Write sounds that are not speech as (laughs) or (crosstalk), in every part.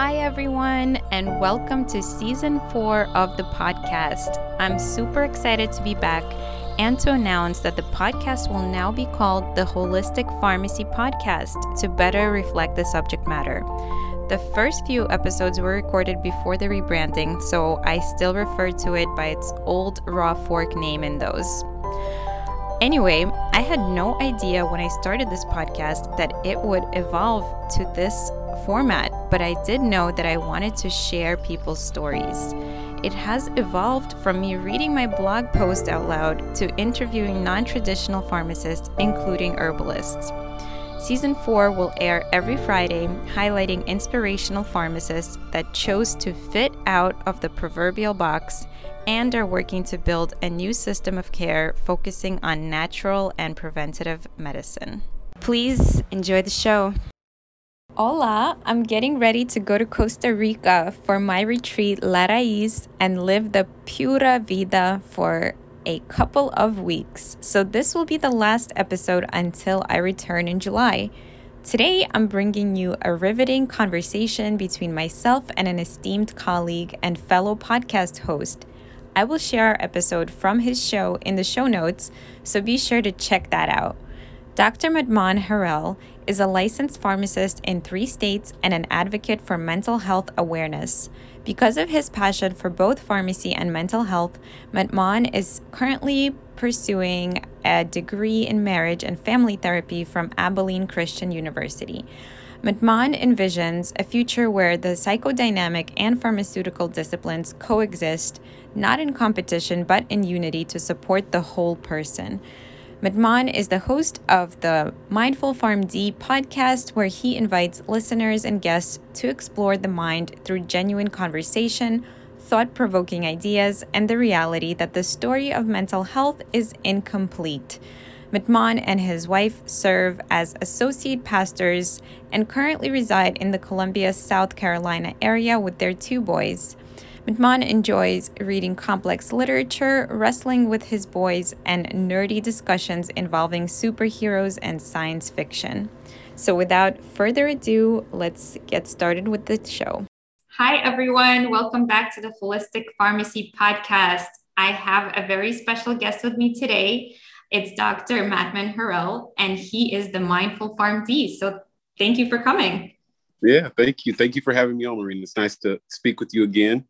Hi, everyone, and welcome to season four of the podcast. I'm super excited to be back and to announce that the podcast will now be called the Holistic Pharmacy Podcast to better reflect the subject matter. The first few episodes were recorded before the rebranding, so I still refer to it by its old raw fork name in those. Anyway, I had no idea when I started this podcast that it would evolve to this format, but I did know that I wanted to share people's stories. It has evolved from me reading my blog post out loud to interviewing non traditional pharmacists, including herbalists. Season 4 will air every Friday, highlighting inspirational pharmacists that chose to fit out of the proverbial box and are working to build a new system of care focusing on natural and preventative medicine. Please enjoy the show. Hola, I'm getting ready to go to Costa Rica for my retreat La Raiz and live the Pura Vida for a couple of weeks. So, this will be the last episode until I return in July. Today, I'm bringing you a riveting conversation between myself and an esteemed colleague and fellow podcast host. I will share our episode from his show in the show notes, so be sure to check that out. Dr. Matmon Harrell is a licensed pharmacist in three states and an advocate for mental health awareness. Because of his passion for both pharmacy and mental health, Matmon is currently pursuing a degree in marriage and family therapy from Abilene Christian University. Matmon envisions a future where the psychodynamic and pharmaceutical disciplines coexist, not in competition but in unity to support the whole person. Matmon is the host of the Mindful PharmD podcast, where he invites listeners and guests to explore the mind through genuine conversation, thought provoking ideas, and the reality that the story of mental health is incomplete. Matmon and his wife serve as associate pastors and currently reside in the Columbia, South Carolina area with their two boys. Matmon enjoys reading complex literature, wrestling with his boys, and nerdy discussions involving superheroes and science fiction. So, without further ado, let's get started with the show. Hi, everyone. Welcome back to the Holistic Pharmacy Podcast. I have a very special guest with me today. It's Dr. Matmon Harrell, and he is the Mindful PharmD. So, thank you for coming. Yeah, thank you. Thank you for having me on, Marina. It's nice to speak with you again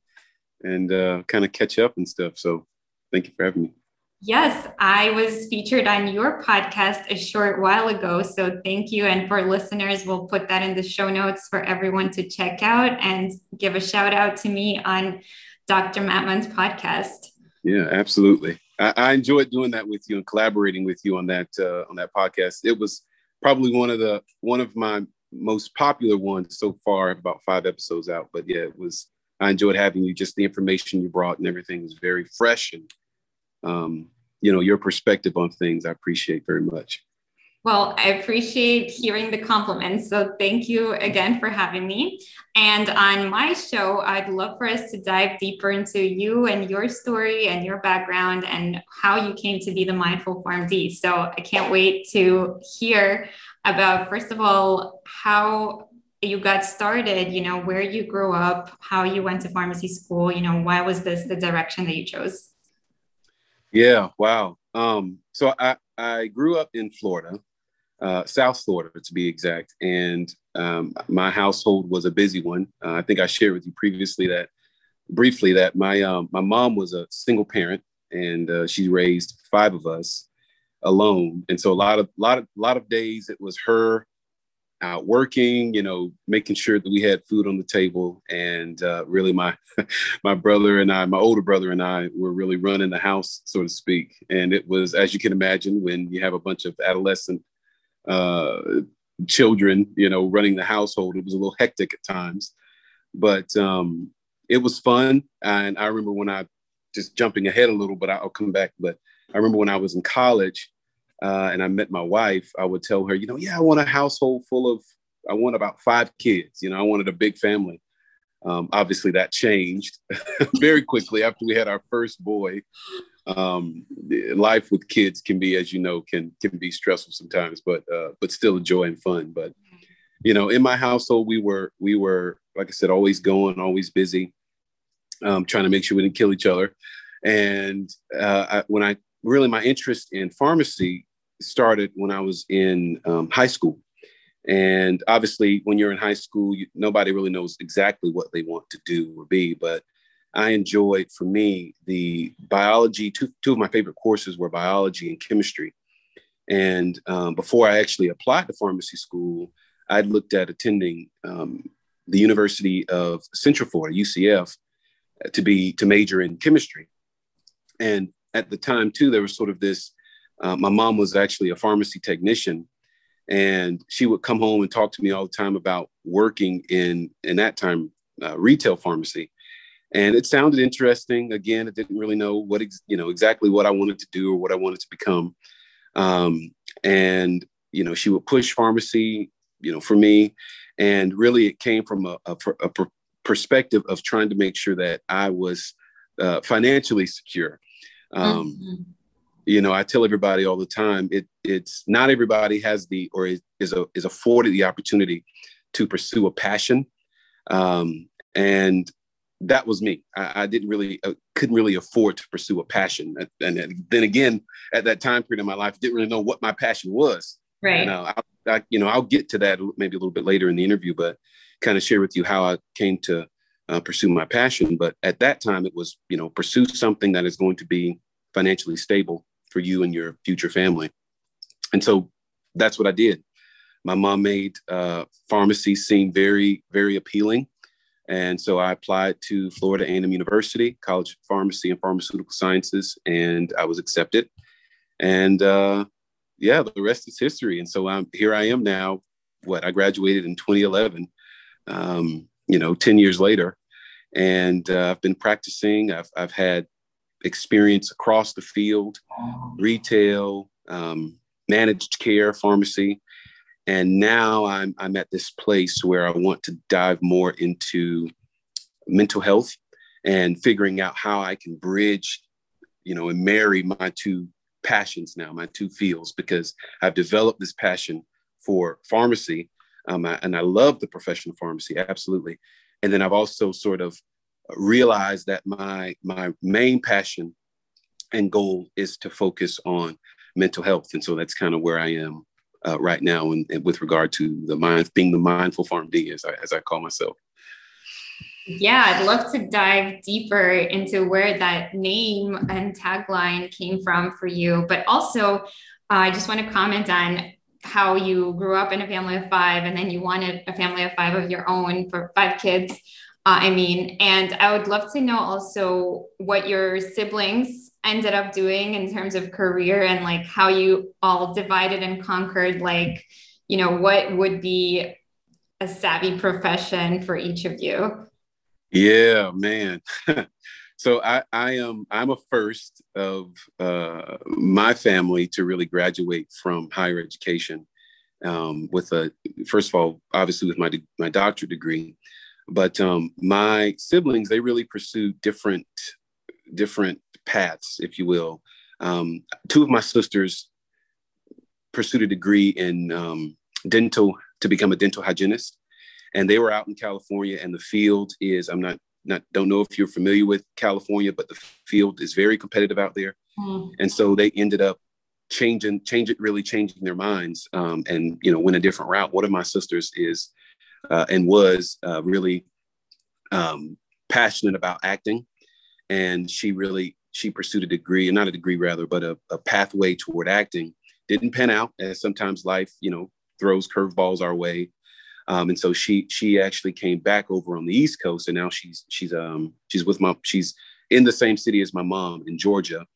and uh, kind of catch up and stuff. So thank you for having me. Yes, I was featured on your podcast a short while ago. So thank you. And for listeners, we'll put that in the show notes for everyone to check out and give a shout out to me on Dr. Matmon's podcast. Yeah, absolutely. I, I enjoyed doing that with you and collaborating with you on that uh, on that podcast. It was probably one of the one of my most popular ones so far. About five episodes out, but yeah, it was I enjoyed having you. Just the information you brought and everything was very fresh, and um, you know your perspective on things. I appreciate very much. Well, I appreciate hearing the compliments. So thank you again for having me. And on my show, I'd love for us to dive deeper into you and your story and your background and how you came to be the Mindful PharmD. So I can't wait to hear about, first of all, how you got started, you know, where you grew up, how you went to pharmacy school, you know, why was this the direction that you chose? Yeah, wow. Um, so I, I grew up in Florida, uh, South Florida to be exact, and um, my household was a busy one. Uh, I think I shared with you previously that briefly that my um, my mom was a single parent and uh, she raised five of us alone, and so a lot of lot of lot of days it was her out working, you know, making sure that we had food on the table. And uh, really, my (laughs) my brother and I, my older brother and I, were really running the house, so to speak. And it was, as you can imagine, when you have a bunch of adolescent uh, children, you know, running the household, it was a little hectic at times. But um, it was fun. And I remember when I just jumping ahead a little, but I'll come back. But I remember when I was in college uh, and I met my wife, I would tell her, you know, yeah, I want a household full of, I want about five kids. You know, I wanted a big family. Um, obviously, that changed (laughs) very quickly after we had our first boy. Um, life with kids can be, as you know, can can be stressful sometimes, but uh, but still a joy and fun. But you know, in my household, we were we were like I said, always going, always busy, um, trying to make sure we didn't kill each other. And uh, I, when I really my interest in pharmacy started when I was in um, high school. And obviously, when you're in high school, you, nobody really knows exactly what they want to do or be. But I enjoyed, for me, the biology. Two, two of my favorite courses were biology and chemistry. And um, before I actually applied to pharmacy school, I'd looked at attending um, the University of Central Florida, UCF, to be to major in chemistry. And at the time, too, there was sort of this. Uh, my mom was actually a pharmacy technician, and she would come home and talk to me all the time about working in in that time uh, retail pharmacy. And it sounded interesting. Again i didn't really know what ex- you know exactly what i wanted to do or what i wanted to become. Um, and you know she would push pharmacy you know for me. And really it came from a, a, a perspective of trying to make sure that i was uh, financially secure. Um, mm-hmm you know, I tell everybody all the time, it it's not everybody has the or is, is a, is afforded the opportunity to pursue a passion, um, and that was me. I, I didn't really uh, couldn't really afford to pursue a passion, and, then again, at that time period in my life, didn't really know what my passion was. Right. And, uh, I, I, you know, I'll get to that maybe a little bit later in the interview, but kind of share with you how I came to uh, pursue my passion. But at that time, it was you know pursue something that is going to be financially stable for you and your future family. And so that's what I did. My mom made uh, pharmacy seem very, very appealing. And so I applied to Florida A&M University, College of Pharmacy and Pharmaceutical Sciences, and I was accepted. And uh, yeah, the rest is history. And so I'm here. I am now. What I graduated in 2011. Um, you know, 10 years later, and uh, I've been practicing. I've I've had experience across the field, retail, um, managed care, pharmacy. And now I'm, I'm at this place where I want to dive more into mental health and figuring out how I can bridge, you know, and marry my two passions now, my two fields, because I've developed this passion for pharmacy. Um, and I love the professional pharmacy, absolutely. And then I've also sort of realize that my my main passion and goal is to focus on mental health, and so that's kind of where I am uh, right now, and, with regard to the mind being the mindful PharmD, as I as I call myself. Yeah, I'd love to dive deeper into where that name and tagline came from for you, but also uh, I just want to comment on how you grew up in a family of five and then you wanted a family of five of your own for five kids. Uh, I mean, and I would love to know also what your siblings ended up doing in terms of career and like how you all divided and conquered, like, you know, what would be a savvy profession for each of you? Yeah, man. (laughs) so I, I am I'm a first of uh, my family to really graduate from higher education um, with a first of all, obviously with my my doctorate degree, but um, my siblings, they really pursued different different paths, if you will. Um, two of my sisters pursued a degree in um, dental to become a dental hygienist, and they were out in California. And the field is I'm not not don't know if you're familiar with California, but the field is very competitive out there. Mm. And so they ended up changing, change it really changing their minds, um, and you know went a different route. One of my sisters is uh, and was uh, really um, passionate about acting, and she really she pursued a degree, not a degree rather, but a, a pathway toward acting. Didn't pan out, as sometimes life, you know, throws curveballs our way. Um, and so she she actually came back over on the East Coast, and now she's she's um she's with my she's in the same city as my mom in Georgia,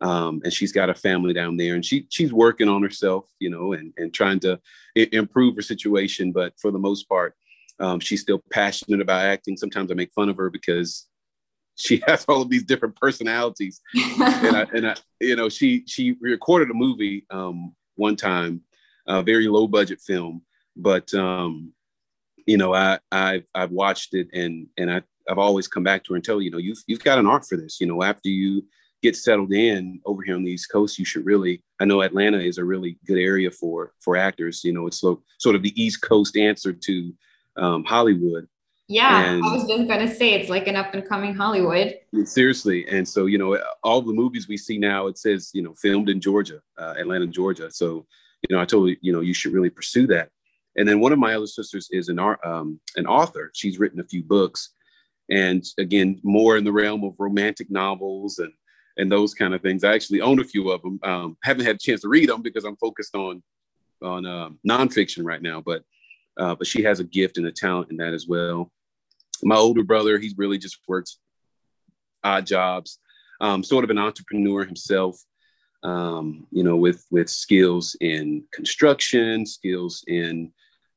um, and she's got a family down there, and she she's working on herself, you know, and and trying to I- improve her situation. But for the most part, um, she's still passionate about acting. Sometimes I make fun of her because she (laughs) has all of these different personalities, and I and I you know she she recorded a movie um, one time, a very low budget film, but um, you know I I've I've watched it and and I I've always come back to her and tell you know you've you've got an art for this. You know after you get settled in over here on the East Coast, you should really. I know Atlanta is a really good area for for actors. You know, it's so, sort of the East Coast answer to um, Hollywood. Yeah, and I was just gonna say it's like an up and coming Hollywood. Seriously, and so you know, all the movies we see now, it says you know filmed in Georgia, uh, Atlanta, Georgia. So you know, I told you, you know, you should really pursue that. And then one of my other sisters is an art, um, an author. She's written a few books, and again, more in the realm of romantic novels and and those kind of things. I actually own a few of them. Um, haven't had a chance to read them because I'm focused on on um, nonfiction right now. But uh, but she has a gift and a talent in that as well. My older brother, he really just works odd jobs, um, sort of an entrepreneur himself. Um, you know, with with skills in construction, skills in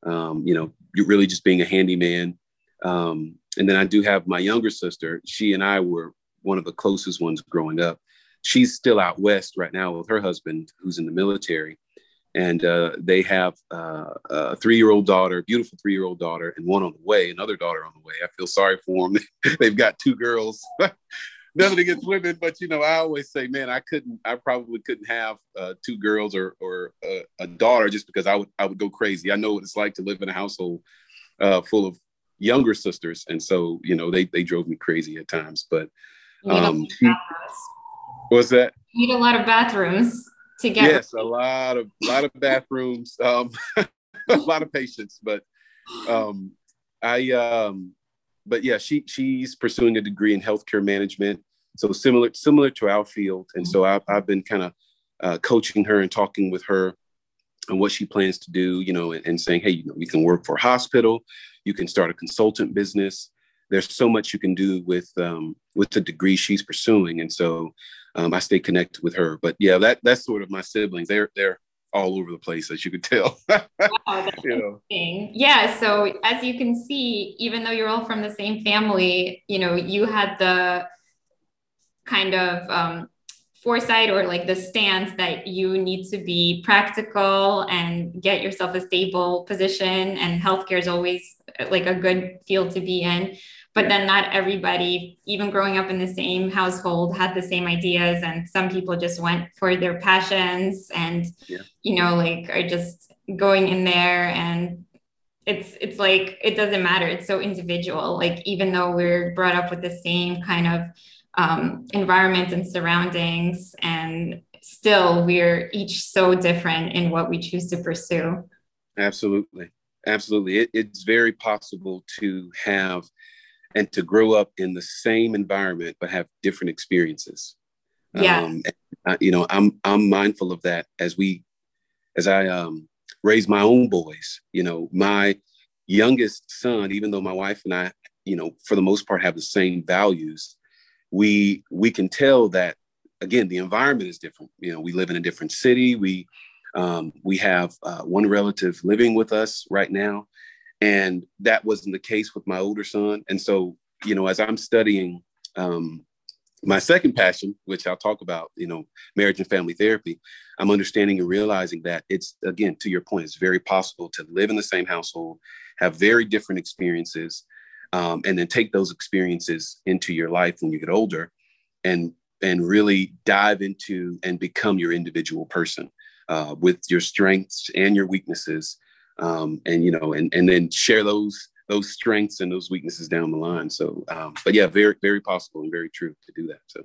um, you know, really just being a handyman. Um, and then I do have my younger sister. She and I were one of the closest ones growing up. She's still out west right now with her husband, who's in the military. And uh, they have uh, a three year old daughter, beautiful three year old daughter, and one on the way, another daughter on the way. I feel sorry for them. (laughs) They've got two girls. (laughs) Nothing against women, but you know, I always say, man, I couldn't, I probably couldn't have uh, two girls or or uh, a daughter just because I would I would go crazy. I know what it's like to live in a household uh, full of younger sisters, and so you know, they they drove me crazy at times. But um, what's that? You need a lot of bathrooms to get. Yes, a lot of a lot of bathrooms, um, (laughs) a lot of patience. But um, I, um, but yeah, she she's pursuing a degree in healthcare management, so similar similar to our field. And so I've, I've been kind of uh, coaching her and talking with her and what she plans to do. You know, and, and saying, hey, you know, you can work for a hospital, you can start a consultant business there's so much you can do with um, with the degree she's pursuing, and so um, I stay connected with her. But yeah, that that's sort of my siblings. They're they're all over the place, as you could tell. (laughs) wow, you know. Yeah. So as you can see, even though you're all from the same family, you know, you had the kind of um, foresight or like the stance that you need to be practical and get yourself a stable position and healthcare is always like a good field to be in but then not everybody even growing up in the same household had the same ideas and some people just went for their passions and yeah. you know like are just going in there and it's it's like it doesn't matter. It's so individual. Like even though we're brought up with the same kind of um, environment and surroundings and still we're each so different in what we choose to pursue. Absolutely. Absolutely. It, it's very possible to have and to grow up in the same environment but have different experiences. Yeah. Um, and, you know i'm i'm mindful of that as we as i um raise my own boys you know my youngest son even though my wife and i you know for the most part have the same values we we can tell that again the environment is different. You know we live in a different city. We um, we have uh, one relative living with us right now and that wasn't the case with my older son. And so you know as i'm studying um, my second passion which i'll talk about you know marriage and family therapy i'm understanding and realizing that it's again to your point it's very possible to live in the same household have very different experiences um, and then take those experiences into your life when you get older and and really dive into and become your individual person uh, with your strengths and your weaknesses um, and you know, and and then share those those strengths and those weaknesses down the line. So, um, but yeah, very very possible and very true to do that. So,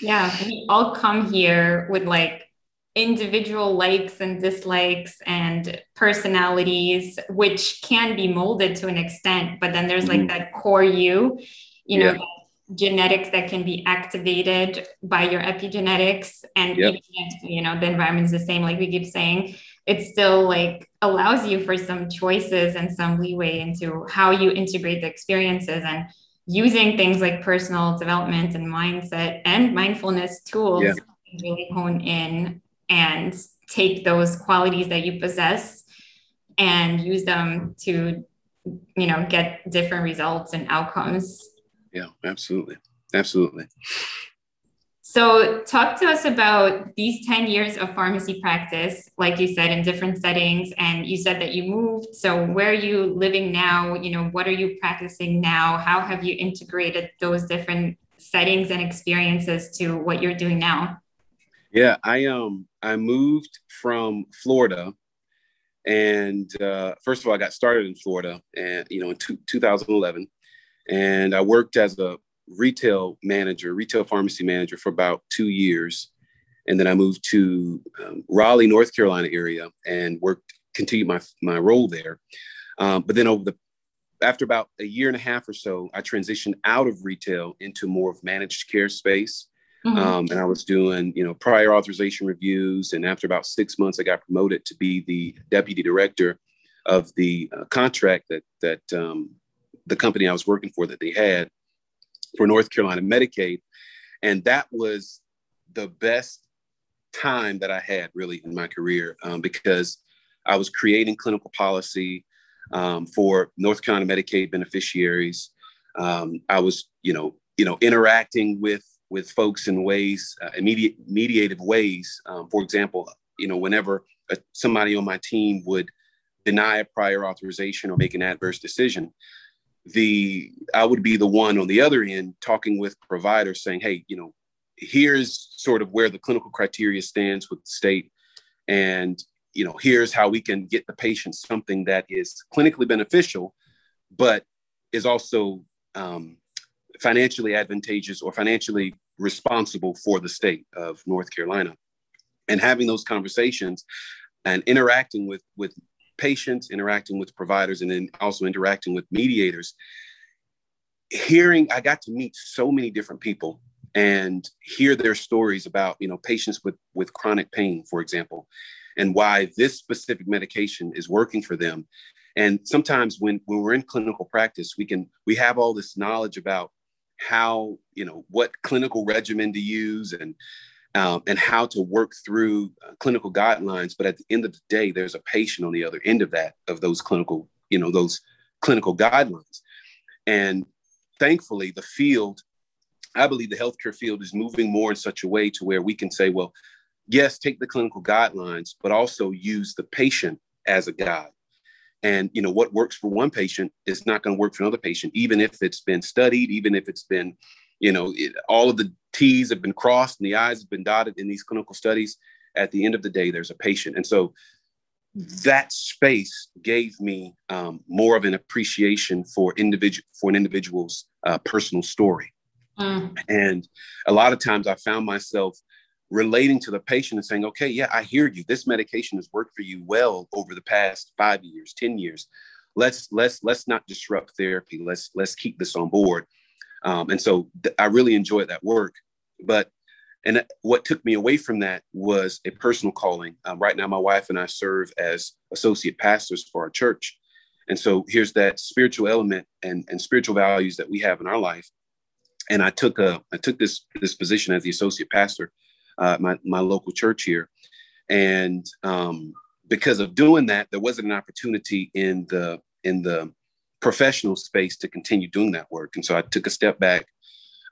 yeah, we all come here with like individual likes and dislikes and personalities, which can be molded to an extent. But then there's like mm-hmm. that core you, you know. Yeah. genetics that can be activated by your epigenetics and yep. you know the environment is the same like we keep saying it still like allows you for some choices and some leeway into how you integrate the experiences and using things like personal development and mindset and mindfulness tools yeah. really hone in and take those qualities that you possess and use them to you know get different results and outcomes. Yeah absolutely. Absolutely so, talk to us about these 10 years of pharmacy practice, like you said, in different settings. And you said that you moved. So, where are you living now? You know, what are you practicing now? How have you integrated those different settings and experiences to what you're doing now? Yeah, I um I moved from Florida, and uh, first of all, I got started in Florida, and you know in two, 2011, and I worked as a retail manager, retail pharmacy manager for about two years, and then I moved to um, Raleigh, North Carolina area, and worked continued my my role there. Um, but then over the after about a year and a half or so, I transitioned out of retail into more of managed care space. Mm-hmm. Um, and I was doing, you know, prior authorization reviews. And after about six months, I got promoted to be the deputy director of the uh, contract that that um, the company I was working for that they had for North Carolina Medicaid, and that was the best time that I had really in my career um, because I was creating clinical policy um, for North Carolina Medicaid beneficiaries. Um, I was, you know, you know, interacting with with folks in ways, uh, immediate mediative ways. Um, for example, you know, whenever a, somebody on my team would deny a prior authorization or make an adverse decision, the I would be the one on the other end talking with providers saying, hey, you know, here's sort of where the clinical criteria stands with the state. And you know, here's how we can get the patient something that is clinically beneficial, but is also um, financially advantageous or financially responsible for the state of North Carolina. And having those conversations and interacting with, with patients, interacting with providers, and then also interacting with mediators, hearing, I got to meet so many different people and hear their stories about, you know, patients with, with chronic pain, for example, and why this specific medication is working for them. And sometimes when, when we're in clinical practice, we can we have all this knowledge about how you know what clinical regimen to use and um, and how to work through uh, clinical guidelines. But at the end of the day, there's a patient on the other end of that of those clinical you know those clinical guidelines. And thankfully, the field I believe the healthcare field is moving more in such a way to where we can say, well, yes, take the clinical guidelines, but also use the patient as a guide. And you know what works for one patient is not going to work for another patient, even if it's been studied, even if it's been, you know, it, all of the T's have been crossed and the I's have been dotted in these clinical studies. At the end of the day, there's a patient, and so that space gave me um, more of an appreciation for individual for an individual's uh, personal story. Mm. And a lot of times, I found myself relating to the patient and saying, okay, yeah, I hear you. This medication has worked for you well over the past five years, 10 years. Let's let's let's not disrupt therapy. Let's let's keep this on board. Um, and so th- I really enjoyed that work. But and what took me away from that was a personal calling. Um, right now, my wife and I serve as associate pastors for our church. And so here's that spiritual element and, and spiritual values that we have in our life. And I took a I took this this position as the associate pastor uh, my, my local church here. And um, because of doing that, there wasn't an opportunity in the in the professional space to continue doing that work. And so I took a step back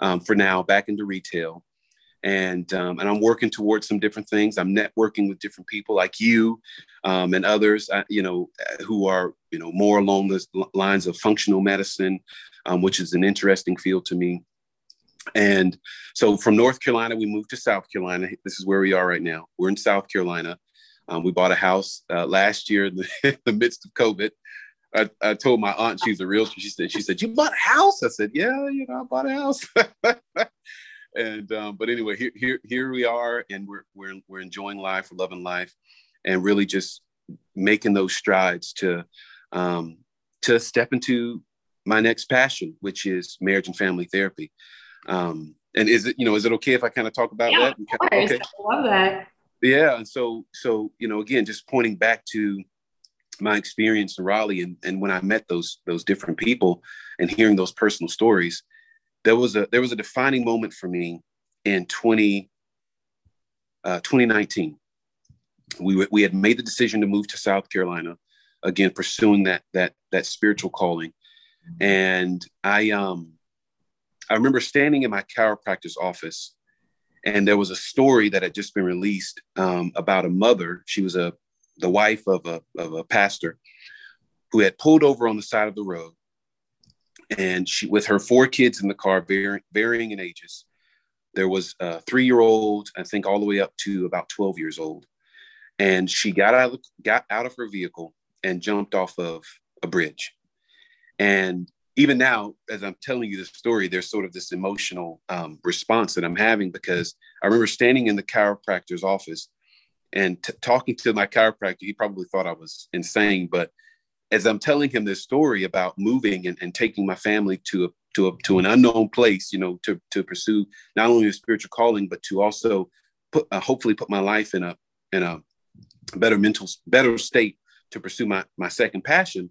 um, for now, back into retail. And, um, and I'm working towards some different things. I'm networking with different people like you um, and others, uh, you know, who are, you know, more along the lines of functional medicine, um, which is an interesting field to me. And so from North Carolina, we moved to South Carolina. This is where we are right now. We're in South Carolina. Um, we bought a house uh, last year in the, (laughs) in the, midst of COVID. I, I, told my aunt she's a realtor. She said, "She said you bought a house." I said, "Yeah, you know, I bought a house." (laughs) and um, but anyway, here, here here we are, and we're we're we're enjoying life, we're loving life, and really just making those strides to um, to step into my next passion, which is marriage and family therapy. Um, and is it, you know, is it okay if I kind of talk about yeah, that? Of course. Okay. I love that. Yeah. And so, so, you know, again, just pointing back to my experience in Raleigh and, and when I met those, those different people and hearing those personal stories, there was a, there was a defining moment for me in 20, uh, 2019. We, we had made the decision to move to South Carolina, again, pursuing that, that, that spiritual calling. And I, um, I remember standing in my chiropractor's office, and there was a story that had just been released um, about a mother. She was a the wife of a of a pastor who had pulled over on the side of the road and she with her four kids in the car, varying, varying in ages. There was a three-year-old, I think, all the way up to about 12 years old, and she got out of, got out of her vehicle and jumped off of a bridge. And even now, as I'm telling you the story, there's sort of this emotional um, response that I'm having because I remember standing in the chiropractor's office and t- talking to my chiropractor. He probably thought I was insane, but as I'm telling him this story about moving and, and taking my family to a to a to an unknown place, you know, to to pursue not only a spiritual calling, but to also put uh, hopefully put my life in a in a better mental better state to pursue my my second passion.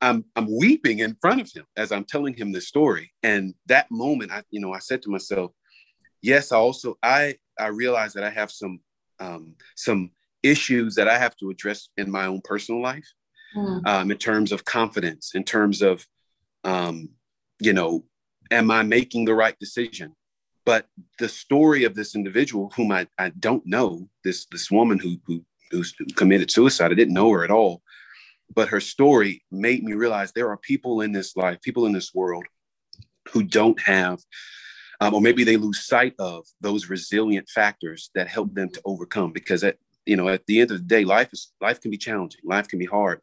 I'm I'm weeping in front of him as I'm telling him this story. And that moment, I you know, I said to myself, yes, I also I I realize that I have some um, some issues that I have to address in my own personal life, mm. um, in terms of confidence, in terms of um, you know, am I making the right decision? But the story of this individual, whom I, I don't know, this this woman who who who committed suicide, I didn't know her at all but her story made me realize there are people in this life, people in this world who don't have, um, or maybe they lose sight of those resilient factors that help them to overcome. Because at you know, at the end of the day, life is life can be challenging, life can be hard,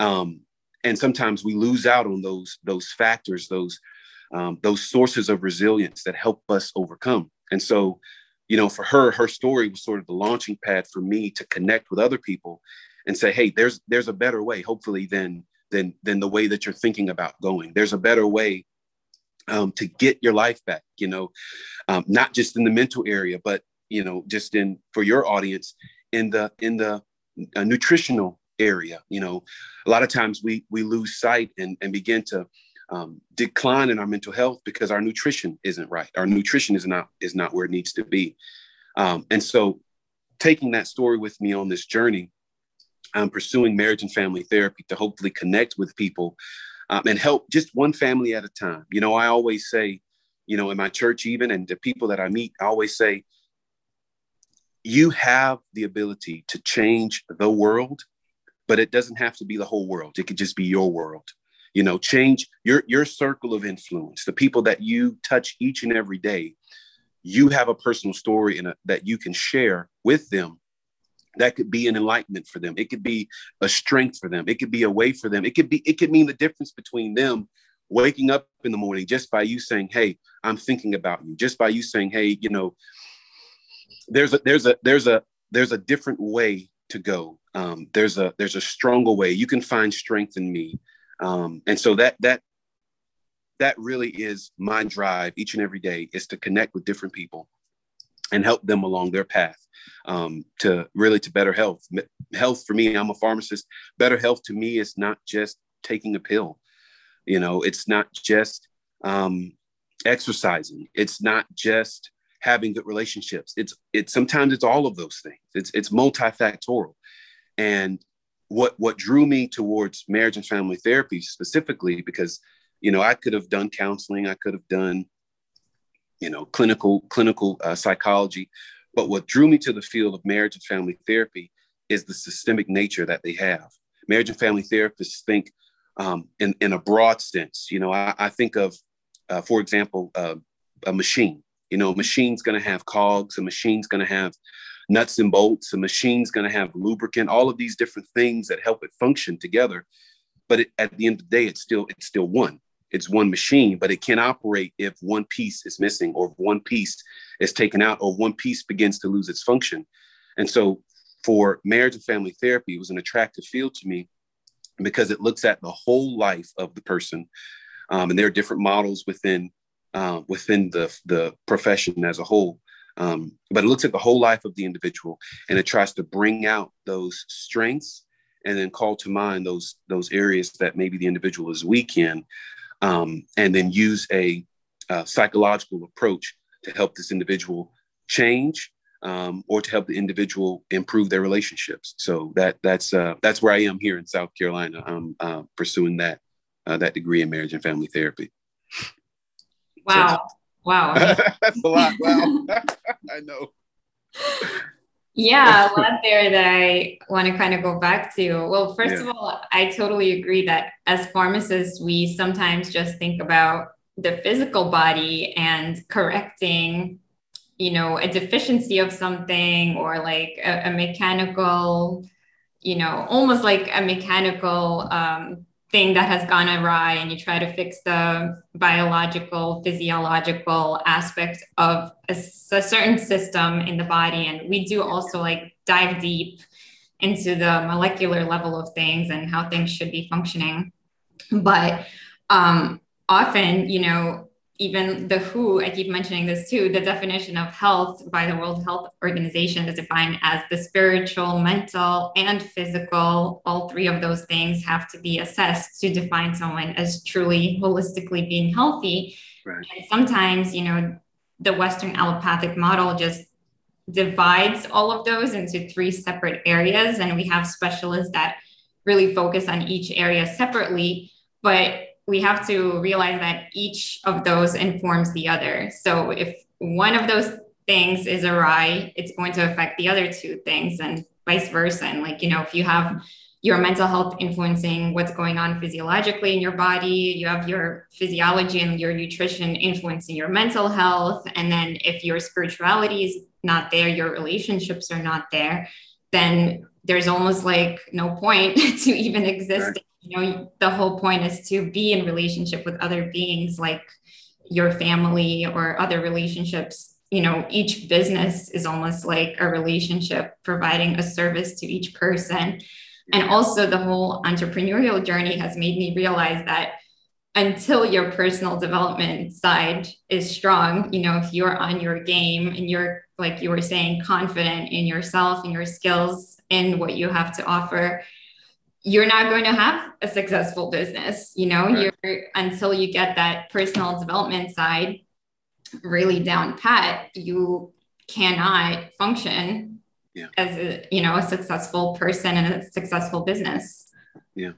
um, and sometimes we lose out on those those factors, those um, those sources of resilience that help us overcome. And so, you know, for her, her story was sort of the launching pad for me to connect with other people and say, hey, there's there's a better way, hopefully, than than than the way that you're thinking about going. There's a better way um, to get your life back. You know, um, not just in the mental area, but you know, just in for your audience in the in the uh, nutritional area. You know, a lot of times we we lose sight and and begin to um, decline in our mental health because our nutrition isn't right. Our nutrition is not is not where it needs to be. Um, and so, taking that story with me on this journey I'm pursuing marriage and family therapy to hopefully connect with people um, and help just one family at a time. You know, I always say, you know, in my church, even and the people that I meet, I always say, you have the ability to change the world, but it doesn't have to be the whole world. It could just be your world. You know, change your your circle of influence, the people that you touch each and every day. You have a personal story in a, that you can share with them that could be an enlightenment for them. It could be a strength for them. It could be a way for them. It could be it could mean the difference between them waking up in the morning just by you saying hey i'm thinking about you just by you saying hey you know there's a there's a there's a there's a different way to go. Um, there's a there's a stronger way. You can find strength in me. Um, and so that that that really is my drive each and every day is to connect with different people and help them along their path um, to really to better health. Health for me, I'm a pharmacist. Better health to me is not just taking a pill. You know, it's not just um, exercising. It's not just having good relationships. It's it's sometimes it's all of those things. It's it's multifactorial. And what what drew me towards marriage and family therapy specifically because you know I could have done counseling, I could have done you know, clinical clinical uh, psychology. But what drew me to the field of marriage and family therapy is the systemic nature that they have. Marriage and family therapists think um, in, in a broad sense. You know, I, I think of, uh, for example, uh, a machine. You know, a machine's going to have cogs, a machine's going to have nuts and bolts, a machine's going to have lubricant, all of these different things that help it function together. But it, at the end of the day, it's still it's still one it's one machine, but it can operate if one piece is missing or one piece is taken out or one piece begins to lose its function. And so for marriage and family therapy, it was an attractive field to me because it looks at the whole life of the person. Um, and there are different models within uh, within the, the profession as a whole. Um, but it looks at the whole life of the individual and it tries to bring out those strengths and then call to mind those those areas that maybe the individual is weak in um, and then use a, a, psychological approach to help this individual change um, or to help the individual improve their relationships. So that that's uh, that's where I am here in South Carolina. I'm uh, pursuing that uh, that degree in marriage and family therapy. Wow! So, wow! (laughs) that's a lot. Wow! (laughs) (laughs) I know. Yeah, lot there that I want to kind of go back to. Well, first yeah. of all, I totally agree that as pharmacists, we sometimes just think about the physical body and correcting, you know, a deficiency of something or like a, a mechanical, you know, almost like a mechanical um, thing that has gone awry and you try to fix the biological physiological aspects of a, a, certain system in the body. And we do also like dive deep into the molecular level of things and how things should be functioning. But um, often you know even the WHO, I keep mentioning this too, the definition of health by the World Health Organization is defined as the spiritual, mental, and physical. All three of those things have to be assessed to define someone as truly holistically being healthy. Right. And sometimes, you know, the Western allopathic model just divides all of those into three separate areas. And we have specialists that really focus on each area separately. But we have to realize that each of those informs the other. So if one of those things is awry, it's going to affect the other two things and vice versa. And like, you know, if you have your mental health influencing what's going on physiologically in your body, you have your physiology and your nutrition influencing your mental health. And then if your spirituality is not there, your relationships are not there, then there's almost like no point (laughs) to even exist you know the whole point is to be in relationship with other beings like your family or other relationships. You know each business is almost like a relationship providing a service to each person. And also the whole entrepreneurial journey has made me realize that until your personal development side is strong you know if you're on your game and you're like you were saying confident in yourself and your skills and what you have to offer you're not going to have a successful business you know right. you're until you get that personal development side really down pat you cannot function yeah. as a you know a successful person and a successful business. Yeah.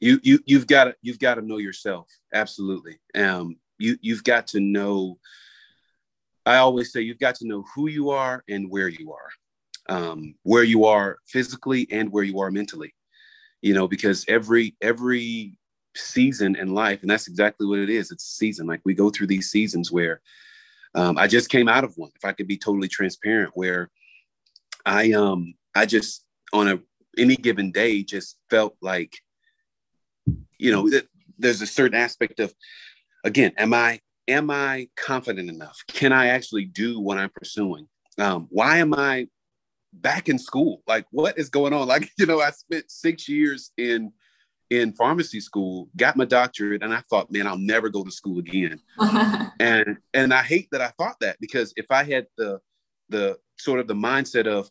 You you you've got to you've got to know yourself. Absolutely. Um you you've got to know i always say you've got to know who you are and where you are. Um, where you are physically and where you are mentally you know, because every every season in life, and that's exactly what it is. It's a season. Like we go through these seasons where um, I just came out of one. If I could be totally transparent, where I um I just on a any given day just felt like, you know, that there's a certain aspect of, again, am I am I confident enough? Can I actually do what I'm pursuing? Um, why am I back in school. Like, what is going on? (laughs) Like, you know, I spent six years in in pharmacy school, got my doctorate, and I thought, man, I'll never go to school again. (laughs) and and I hate that I thought that because if I had the the sort of the mindset of,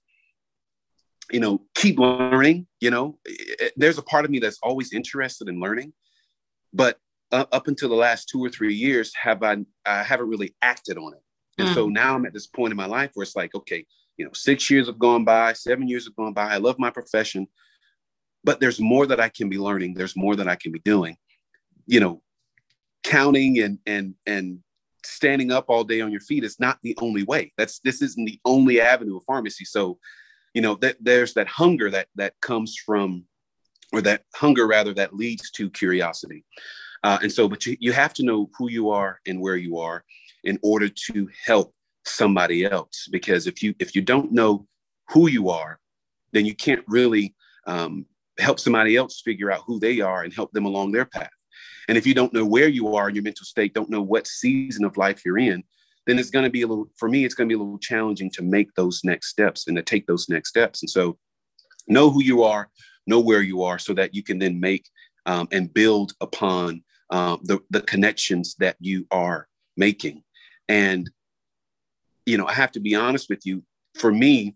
you know, keep learning, you know, it, there's a part of me that's always interested in learning, but uh, up until the last two or three years, have I I haven't really acted on it. And mm. so now I'm at this point in my life where it's like, okay, you know, six years have gone by, seven years have gone by. I love my profession, but there's more that I can be learning. There's more that I can be doing. You know, counting and and and standing up all day on your feet is not the only way. That's this isn't the only avenue of pharmacy. So, you know, that there's that hunger that that comes from, or that hunger rather that leads to curiosity. Uh, and so, but you, you have to know who you are and where you are in order to help somebody else. Because if you if you don't know who you are then you can't really um, help somebody else figure out who they are and help them along their path. And if you don't know where you are in your mental state don't know what season of life you're in then it's going to be a little for me it's going to be a little challenging to make those next steps and to take those next steps. And so know who you are know where you are so that you can then make um, and build upon um, the, the connections that you are making. And you know, I have to be honest with you. For me,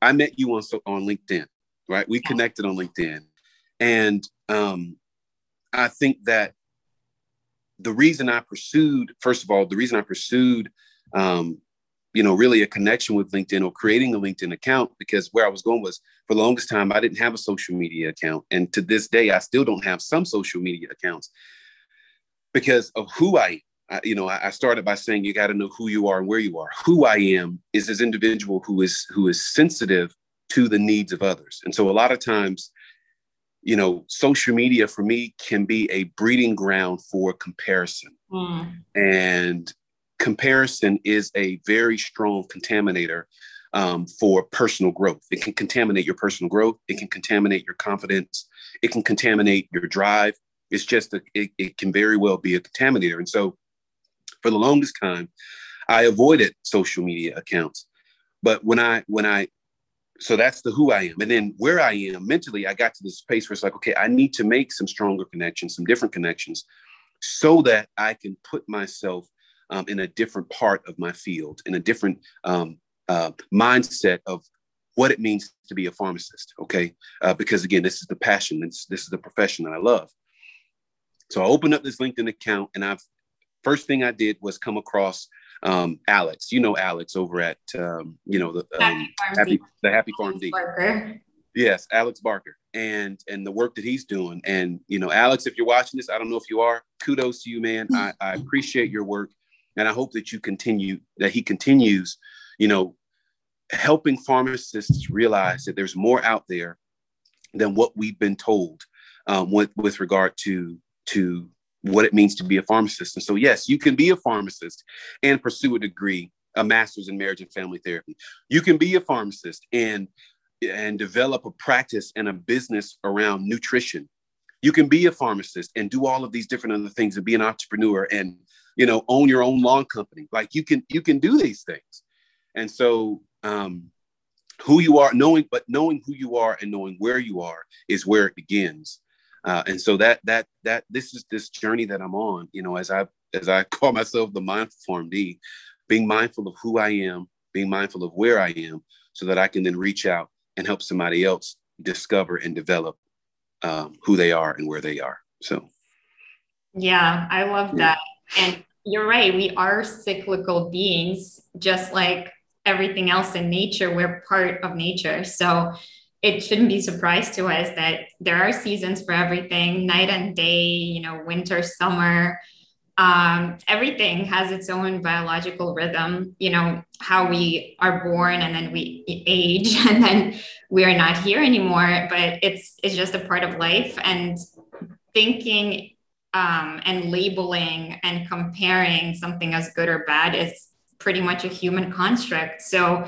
I met you on on LinkedIn, right? We connected on LinkedIn, and um, I think that the reason I pursued, first of all, the reason I pursued, um, you know, really a connection with LinkedIn or creating a LinkedIn account, because where I was going was for the longest time I didn't have a social media account, and to this day I still don't have some social media accounts because of who I I, you know, I, I started by saying you got to know who you are and where you are. Who I am is this individual who is who is sensitive to the needs of others. And so a lot of times, you know, social media for me can be a breeding ground for comparison. Mm. And comparison is a very strong contaminator um, for personal growth. It can contaminate your personal growth. It can contaminate your confidence. It can contaminate your drive. It's just, a, it, it can very well be a contaminator. And so for the longest time, I avoided social media accounts. But when I, when I, so that's the who I am. And then where I am mentally, I got to this space where it's like, okay, I need to make some stronger connections, some different connections so that I can put myself um, in a different part of my field, in a different um, uh, mindset of what it means to be a pharmacist. Okay, uh, because again, this is the passion. This this is the profession that I love. So I opened up this LinkedIn account, and I've first thing I did was come across um, Alex. You know Alex over at um, you know the um, happy, the Happy PharmD. Yes, Alex Barker, and and the work that he's doing. And you know, Alex, if you're watching this, I don't know if you are. Kudos to you, man. I, (laughs) I appreciate your work, and I hope that you continue that he continues. You know, helping pharmacists realize that there's more out there than what we've been told um, with with regard to to what it means to be a pharmacist. And so, yes, you can be a pharmacist and pursue a degree, a master's in marriage and family therapy. You can be a pharmacist and and develop a practice and a business around nutrition. You can be a pharmacist and do all of these different other things and be an entrepreneur and you know own your own lawn company. Like you can you can do these things. And so um who you are knowing but knowing who you are and knowing where you are is where it begins uh, and so that that that this is this journey that i'm on you know as i as i (laughs) call myself the mindful PharmD being mindful of who i am being mindful of where i am so that i can then reach out and help somebody else discover and develop um, who they are and where they are. So. Yeah i love that. And you're right we are cyclical beings just like everything else in nature we're part of nature. So it shouldn't be a surprise to us that there are seasons for everything night and day you know winter summer. Um, everything has its own biological rhythm you know how we are born and then we age (laughs) and then we are not here anymore but it's it's just a part of life. And thinking um, and labeling and comparing something as good or bad is pretty much a human construct. So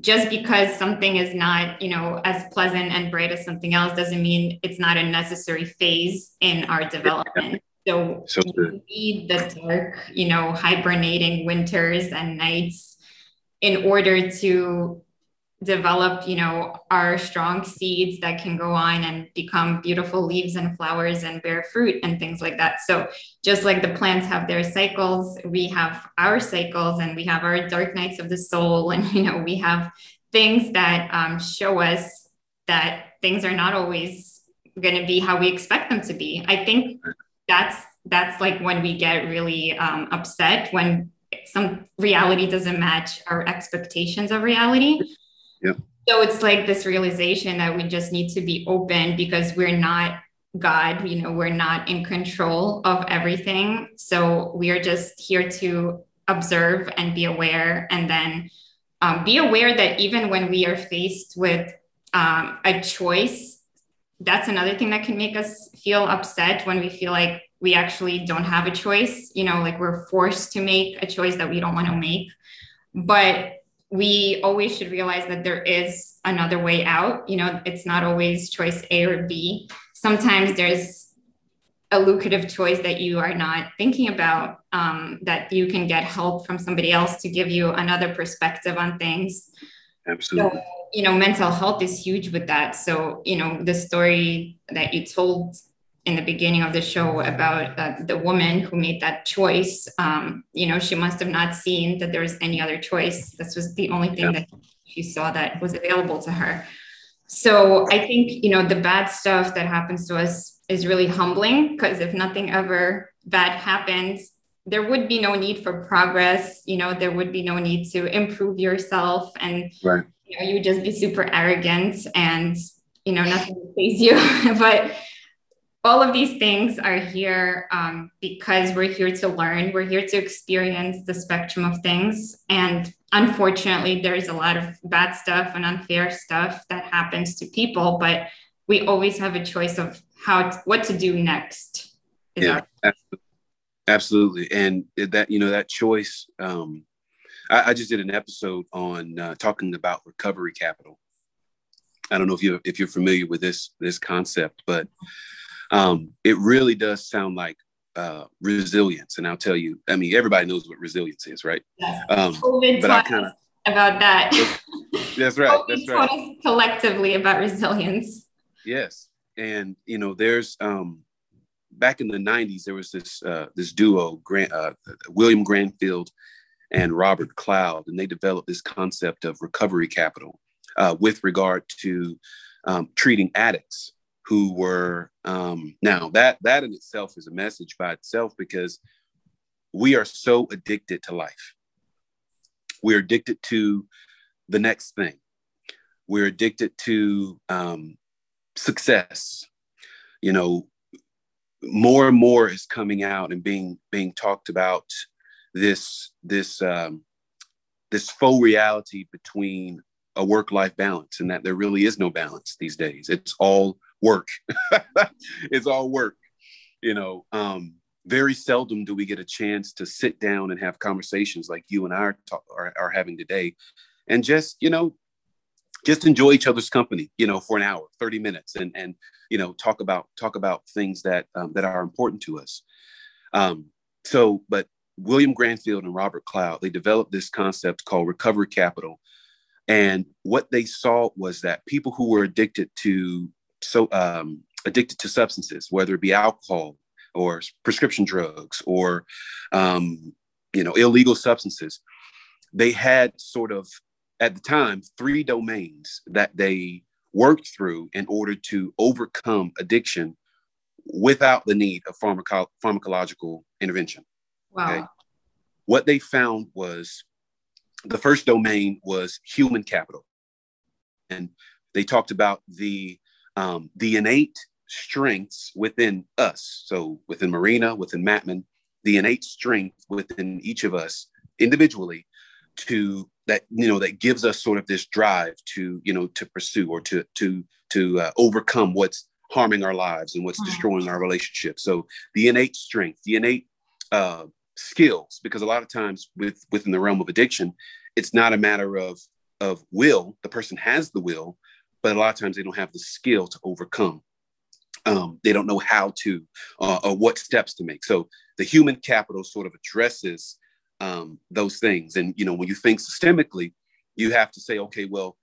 just because something is not you know as pleasant and bright as something else doesn't mean it's not a necessary phase in our development. So, so we need the dark you know hibernating winters and nights in order to develop you know our strong seeds that can go on and become beautiful leaves and flowers and bear fruit and things like that. So just like the plants have their cycles we have our cycles and we have our dark nights of the soul. (laughs) And you know we have things that um, show us that things are not always going to be how we expect them to be. I think that's that's like when we get really um, upset when some reality doesn't match our expectations of reality yeah. So it's like this realization that we just need to be open because we're not God, you know, we're not in control of everything. So we are just here to observe and be aware and then um, be aware that even when we are faced with um, a choice, that's another thing that can make us feel upset when we feel like we actually don't have a choice, you know, like we're forced to make a choice that we don't want to make. But we always should realize that there is another way out. You know, it's not always choice A or B. Sometimes there's a lucrative choice that you are not thinking about, um, that you can get help from somebody else to give you another perspective on things. Absolutely. So, you know, mental health is huge with that. So, you know, the story that you told in the beginning of the show about uh, the woman who made that choice. Um, you know, she must have not seen that there was any other choice. This was the only thing yeah. that she saw that was available to her. So I think, you know, the bad stuff that happens to us is really humbling because if nothing ever bad happens, there would be no need for progress. You know, there would be no need to improve yourself and right. you know, you would just be super arrogant and, you know, nothing would phase you. (laughs) but all of these things are here um, because we're here to learn. We're here to experience the spectrum of things. And unfortunately, there's a lot of bad stuff and unfair stuff that happens to people, but we always have a choice of how to, what to do next. Yeah, our- absolutely. And that, you know, that choice, um, I, I just did an episode on uh, talking about recovery capital. I don't know if you if you're familiar with this this concept, but um, it really does sound like uh, resilience. And I'll tell you, I mean, everybody knows what resilience is, right? Yes. Um, COVID but I kind of about that. That's right. that's right. collectively about resilience. Yes, and you know, there's um, back in the '90s, there was this uh, this duo, Grant, uh, William Granfield and Robert Cloud, and they developed this concept of recovery capital uh, with regard to um, treating addicts who were um, now that that in itself is a message by itself because we are so addicted to life. We're addicted to the next thing. We're addicted to um, success. You know more and more is coming out and being being talked about this this um, this faux reality between a work life balance and that there really is no balance these days. It's all work. (laughs) it's all work. You know, um, very seldom do we get a chance to sit down and have conversations like you and I are, are, are having today and just, you know, just enjoy each other's company, you know, for an hour, 30 minutes and, and, you know, talk about, talk about things that, um, that are important to us. Um, so, but William Granfield and Robert Cloud, they developed this concept called recovery capital. And what they saw was that people who were addicted to so um, addicted to substances, whether it be alcohol or prescription drugs or um, you know illegal substances, they had sort of at the time three domains that they worked through in order to overcome addiction without the need of pharmaco- pharmacological intervention. Wow. Okay? What they found was the first domain was human capital. And they talked about the um, the innate strengths within us. So within Marina, within Matmon, the innate strength within each of us individually to that you know that gives us sort of this drive to you know to pursue or to to to uh, overcome what's harming our lives and what's mm-hmm. destroying our relationships so the innate strength the innate uh, skills because a lot of times with within the realm of addiction it's not a matter of of will the person has the will but a lot of times they don't have the skill to overcome. Um, they don't know how to uh, or what steps to make. So the human capital sort of addresses um, those things. And you know, when you think systemically, you have to say, okay, well,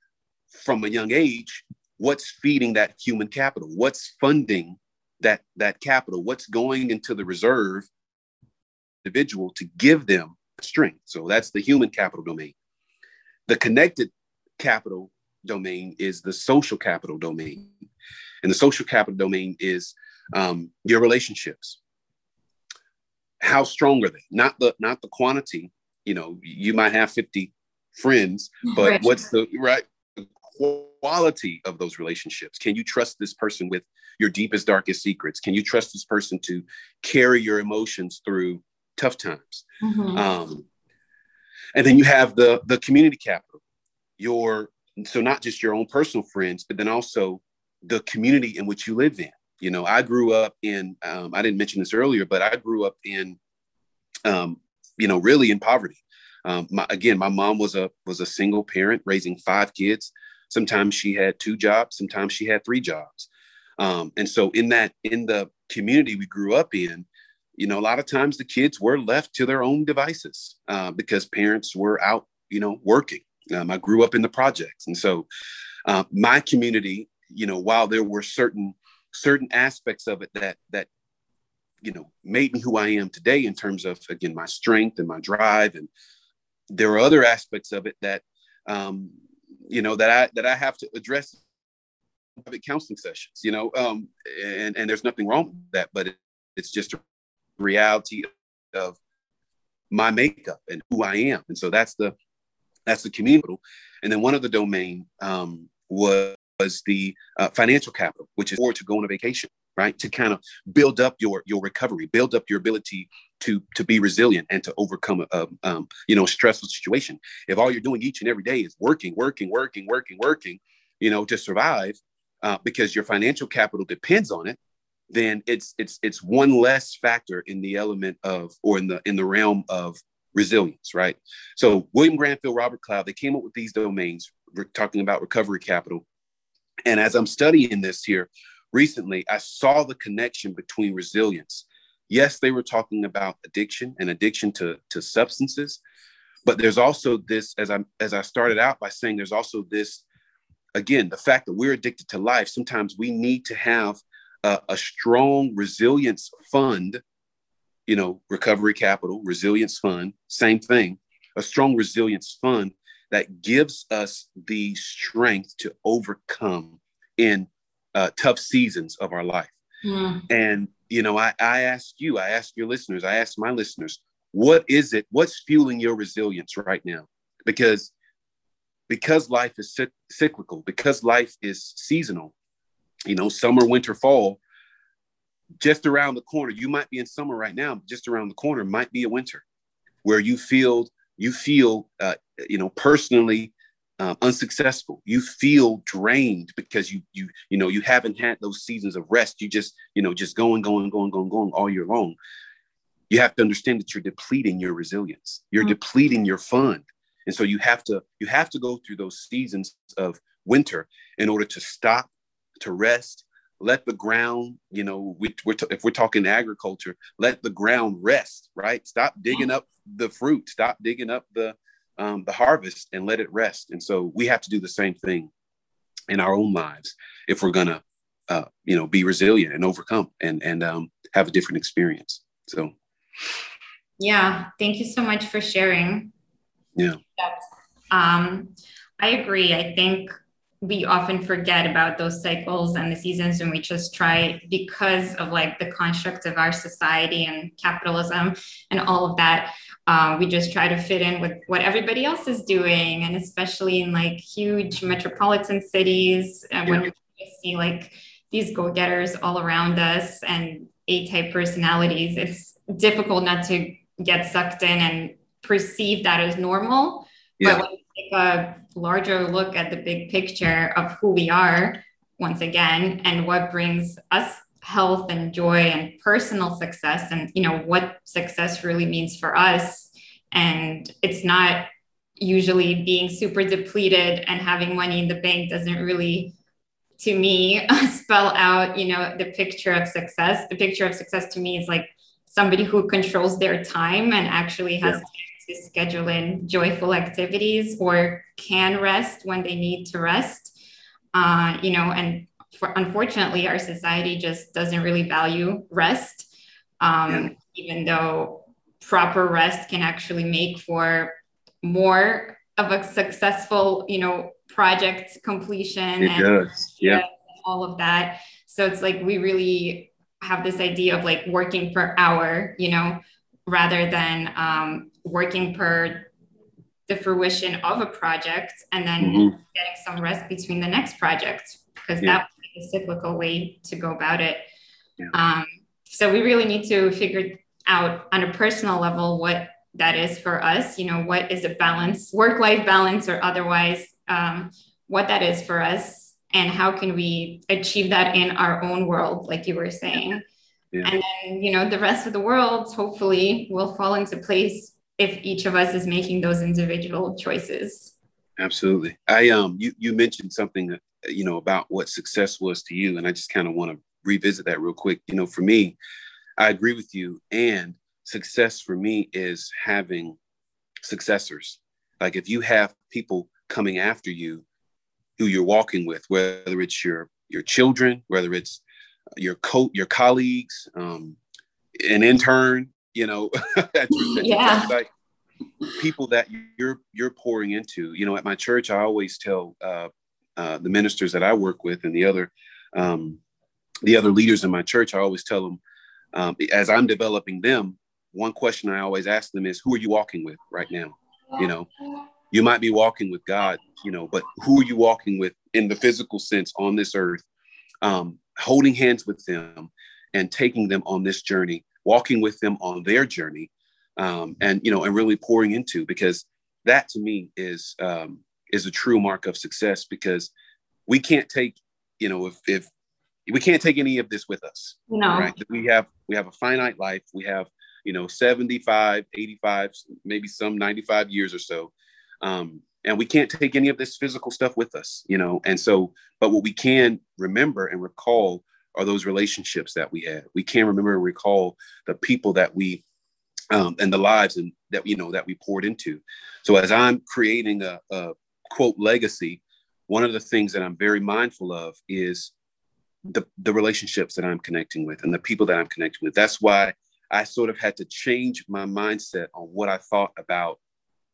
from a young age, what's feeding that human capital? What's funding that that capital? What's going into the reserve individual to give them strength? So that's the human capital domain. The connected capital domain is the social capital domain. And the social capital domain is um, your relationships. How strong are they? Not the not the quantity. You know, you might have 50 friends, (laughs) but right. what's the right quality of those relationships? Can you trust this person with your deepest, darkest secrets? Can you trust this person to carry your emotions through tough times? Mm-hmm. Um, and then you have the the community capital, your so not just your own personal friends, but then also the community in which you live in. You know, I grew up in, um, I didn't mention this earlier, but I grew up in, um, you know, really in poverty. Um, my, again, my mom was a was a single parent raising five kids. Sometimes she had two jobs, sometimes she had three jobs. Um, and so in that in the community we grew up in, you know, a lot of times the kids were left to their own devices uh, because parents were out, you know, working. Um, I grew up in the projects, and so uh, my community, you know, while there were certain certain aspects of it that that you know made me who I am today in terms of again my strength and my drive, and there are other aspects of it that um, you know that I that I have to address private counseling sessions, you know, um, and and there's nothing wrong with that, but it, it's just a reality of my makeup and who I am, and so that's the that's the community. And then one of the domain um, was, was the uh, financial capital, which is for to go on a vacation. right? To kind of build up your your recovery, build up your ability to to be resilient and to overcome a, um, you know stressful situation. If all you're doing each and every day is working, working, working, working, working, you know, to survive, uh, because your financial capital depends on it, then it's it's it's one less factor in the element of or in the in the realm of resilience, right? So William Granfield, Robert Cloud, they came up with these domains. We're talking about recovery capital. And as I'm studying this here recently, I saw the connection between resilience. Yes, they were talking about addiction and addiction to, to substances, but there's also this, as I as I started out by saying, there's also this, again, the fact that we're addicted to life. Sometimes we need to have a, a strong resilience fund you know, recovery capital, resilience fund, same thing, a strong resilience fund that gives us the strength to overcome in uh, tough seasons of our life. Mm. And, you know, I, I ask you, I ask your listeners, I ask my listeners, what is it? What's fueling your resilience right now? Because because life is cyclical, because life is seasonal, you know, summer, winter, fall, just around the corner, you might be in summer right now, just around the corner might be a winter where you feel you feel uh, you know personally uh, unsuccessful. You feel drained because you you you know you haven't had those seasons of rest. You just you know just going going going going going all year long. You have to understand that you're depleting your resilience. You're mm-hmm. depleting your fund, and so you have to you have to go through those seasons of winter in order to stop, to rest, let the ground you know we, we're t- if we're talking agriculture let the ground rest right? Stop digging up the fruit stop digging up the um, the harvest and let it rest. And so we have to do the same thing in our own lives if we're gonna uh, you know be resilient and overcome and and um, have a different experience. So. Yeah thank you so much for sharing. Yeah. Um, i agree. I think we often forget about those cycles and the seasons and we just try because of like the construct of our society and capitalism and all of that uh, we just try to fit in with what everybody else is doing and especially in like huge metropolitan cities and when we see like these go-getters all around us and a-type personalities it's difficult not to get sucked in and perceive that as normal yeah. but when take a larger look at the big picture of who we are once again and what brings us health and joy and personal success and you know what success really means for us. And it's not usually being super depleted and having money in the bank doesn't really to me (laughs) spell out you know the picture of success. The picture of success to me is like somebody who controls their time and actually has yeah to schedule in joyful activities or can rest when they need to rest. Uh, you know, and for, unfortunately, our society just doesn't really value rest, um, yeah. even though proper rest can actually make for more of a successful, you know, project completion. It and, does. Yeah. All of that. So it's like we really have this idea of like working per hour, you know, rather than um, working per the fruition of a project and then mm-hmm. getting some rest between the next project because yeah. that would be a cyclical way to go about it. Yeah. Um, so we really need to figure out on a personal level what that is for us. You know, what is a balance, work life balance, or otherwise, um, what that is for us, and how can we achieve that in our own world, like you were saying. Yeah. And then, you know, the rest of the world hopefully will fall into place if each of us is making those individual choices. Absolutely. I um you you mentioned something you know about what success was to you and I just kind of want to revisit that real quick. You know, for me, I agree with you and success for me is having successors. Like if you have people coming after you who you're walking with, whether it's your your children, whether it's your co your colleagues, um, an intern, you know, (laughs) yeah. like people that you're you're pouring into. You know, at my church, I always tell uh, uh, the ministers that I work with and the other um, the other leaders in my church, I always tell them um, as I'm developing them. One question I always ask them is, "Who are you walking with right now?" You know, you might be walking with God, you know, but who are you walking with in the physical sense on this earth? Um, holding hands with them and taking them on this journey, walking with them on their journey, um, and you know, and really pouring into because that to me is um, is a true mark of success because we can't take you know if if we can't take any of this with us. No. Right? We have we have a finite life. We have you know 75 85 maybe some 95 years or so. Um, and we can't take any of this physical stuff with us you know? And so but what we can remember and recall are those relationships that we had. We can't remember and recall the people that we um, and the lives and that you know that we poured into. So as i'm creating a, a quote legacy one of the things that i'm very mindful of is the, the relationships that i'm connecting with and the people that i'm connecting with. That's why i sort of had to change my mindset on what i thought about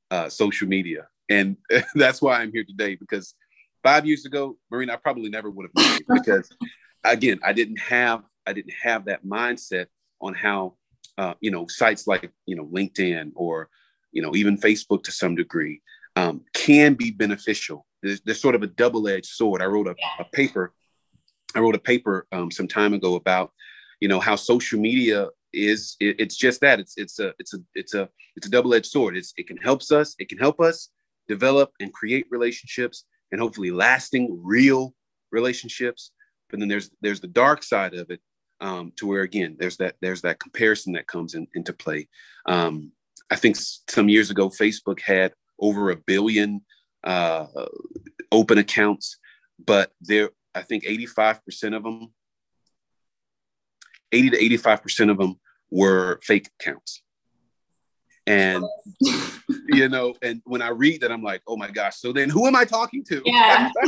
uh, social media. And (laughs) that's why i'm here today because five years ago marina i probably never would have made (laughs) it because again i didn't have i didn't have that mindset on how uh, you know sites like you know linkedin or you know even facebook to some degree um, can be beneficial. There's, there's, sort of a double-edged sword. I wrote a, a paper i wrote a paper um, some time ago about you know how social media is it, it's just that. It's it's a it's a it's a it's a double-edged sword. It's it can help us it can help us develop and create relationships and hopefully lasting real relationships but then there's there's the dark side of it um, to where again there's that there's that comparison that comes in, into play. Um, i think some years ago facebook had over a billion uh, open accounts but there i think 85% of them 80 to 85% of them were fake accounts and (laughs) you know and when i read that i'm like oh my gosh. So then who am i talking to? Yeah. (laughs)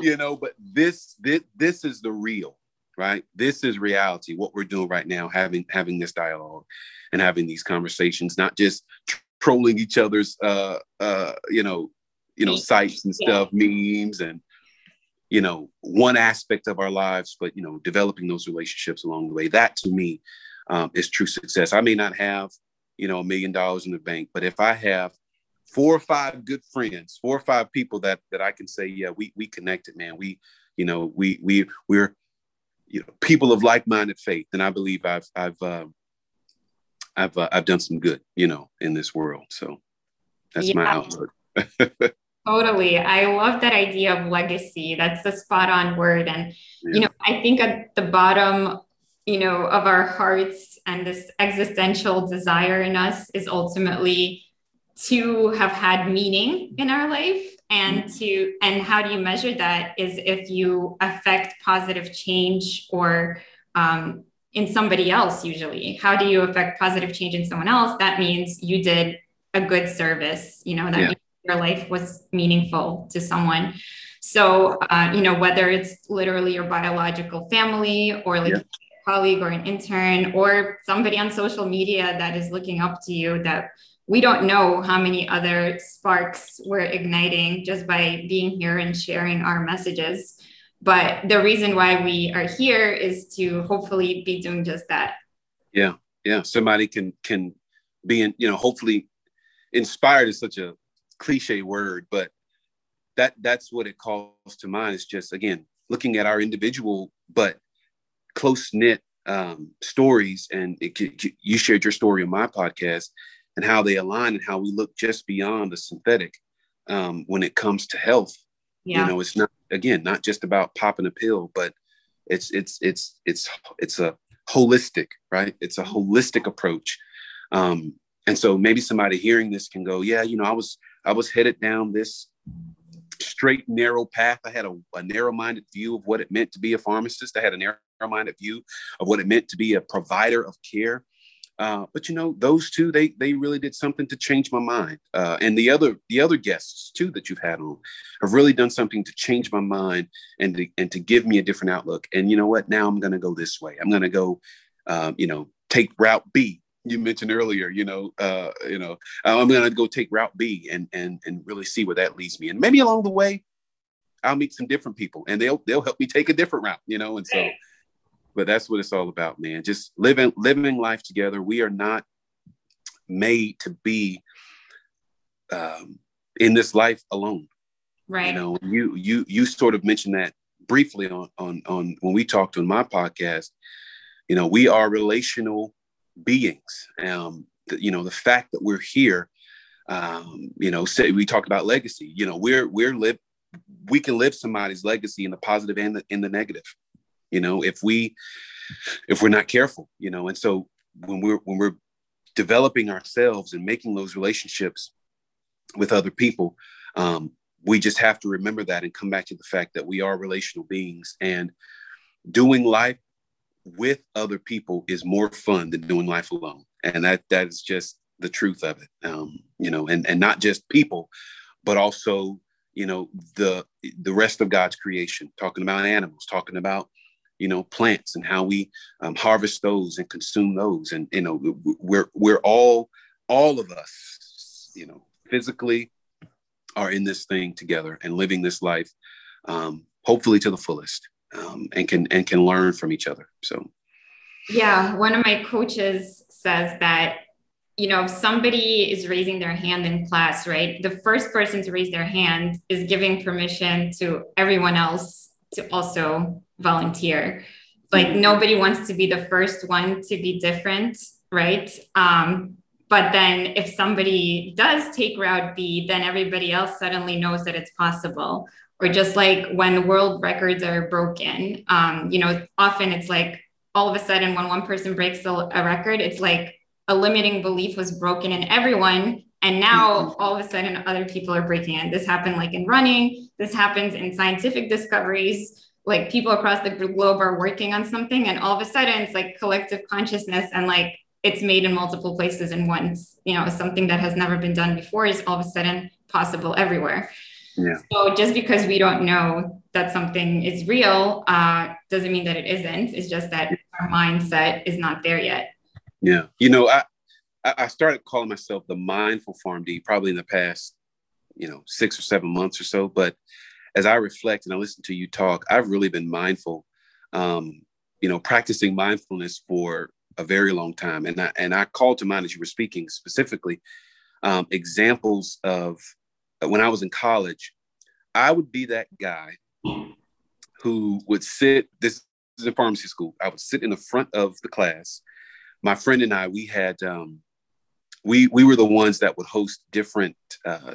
You know but this this this is the real right? This is reality what we're doing right now having having this dialogue and having these conversations not just trolling each other's uh uh you know you know sites and stuff yeah. memes and you know one aspect of our lives but you know developing those relationships along the way. That to me um, is true success. I may not have you know, a million dollars in the bank. But if I have four or five good friends, four or five people that that I can say, yeah, we we connected, man. We, you know, we we we're you know people of like-minded faith, and I believe I've I've uh, I've uh, I've done some good, you know, in this world. So that's yeah. my outlook. (laughs) Totally. I love that idea of legacy. That's the spot on word. And, yeah. you know, I think at the bottom you know of our hearts and this existential desire in us is ultimately to have had meaning in our life. And to and how do you measure that is if you affect positive change or um, in somebody else usually. How do you affect positive change in someone else? That means you did a good service you know that yeah. your life was meaningful to someone. So uh, you know whether it's literally your biological family or like yeah colleague or an intern or somebody on social media that is looking up to you that we don't know how many other sparks we're igniting just by being here and sharing our messages. But the reason why we are here is to hopefully be doing just that. Yeah. Yeah. Somebody can can be in, you know, hopefully inspired is such a cliche word, but that that's what it calls to mind is just again looking at our individual but close knit um, stories, and it, you shared your story on my podcast and how they align and how we look just beyond the synthetic um, when it comes to health. Yeah. You know, it's not again not just about popping a pill, but it's it's it's it's it's a holistic, right? It's a holistic approach. Um, and so maybe somebody hearing this can go, yeah, you know, I was I was headed down this straight narrow path. I had a, a narrow-minded view of what it meant to be a pharmacist. I had a narrow minded view of what it meant to be a provider of care. Uh, but you know, those two, they they really did something to change my mind. Uh, and the other the other guests too that you've had on have really done something to change my mind and to, and to give me a different outlook. And you know what? Now I'm going to go this way. I'm going to go, um, you know, take route B. You mentioned earlier, you know, uh, you know, I'm going to go take route B and and and really see where that leads me. And maybe along the way, I'll meet some different people, and they'll they'll help me take a different route. You know, and so but that's what it's all about, man. Just living living life together. We are not made to be um, in this life alone. Right. You know, you you you sort of mentioned that briefly on on on when we talked on my podcast. You know, we are relational beings. Um, the, you know, the fact that we're here. Um, you know, say we talked about legacy. You know, we're we're live. We can live somebody's legacy in the positive and the, in the negative. You know, if we if we're not careful. You know, and so when we're when we're developing ourselves and making those relationships with other people, um, we just have to remember that and come back to the fact that we are relational beings and doing life with other people is more fun than doing life alone and that that is just the truth of it um, you know and and not just people but also you know the the rest of god's creation talking about animals talking about you know plants and how we um, harvest those and consume those and you know we're we're all all of us you know physically are in this thing together and living this life, um, hopefully to the fullest, um, and can and can learn from each other. So, yeah, one of my coaches says that you know if somebody is raising their hand in class, right, the first person to raise their hand is giving permission to everyone else to also volunteer. Like mm-hmm. nobody wants to be the first one to be different, right? Um, but then if somebody does take route B, then everybody else suddenly knows that it's possible. Or just like when world records are broken, um, you know, often it's like all of a sudden when one person breaks a, a record, it's like a limiting belief was broken in everyone and now mm-hmm. all of a sudden other people are breaking it. This happened like in running, this happens in scientific discoveries. Like people across the globe are working on something, and all of a sudden it's like collective consciousness and like it's made in multiple places and once you know something that has never been done before is all of a sudden possible everywhere. Yeah. so just because we don't know that something is real uh, doesn't mean that it isn't. It's just that our mindset is not there yet. Yeah. You know i i started calling myself the mindful PharmD probably in the past you know six or seven months or so but as i reflect and i listen to you talk i've really been mindful um, you know practicing mindfulness for a very long time. And I, and I called to mind as you were speaking specifically um, examples of uh, when I was in college, I would be that guy who would sit, this is in pharmacy school, I would sit in the front of the class. My friend and I, we had, um, we, we were the ones that would host different uh,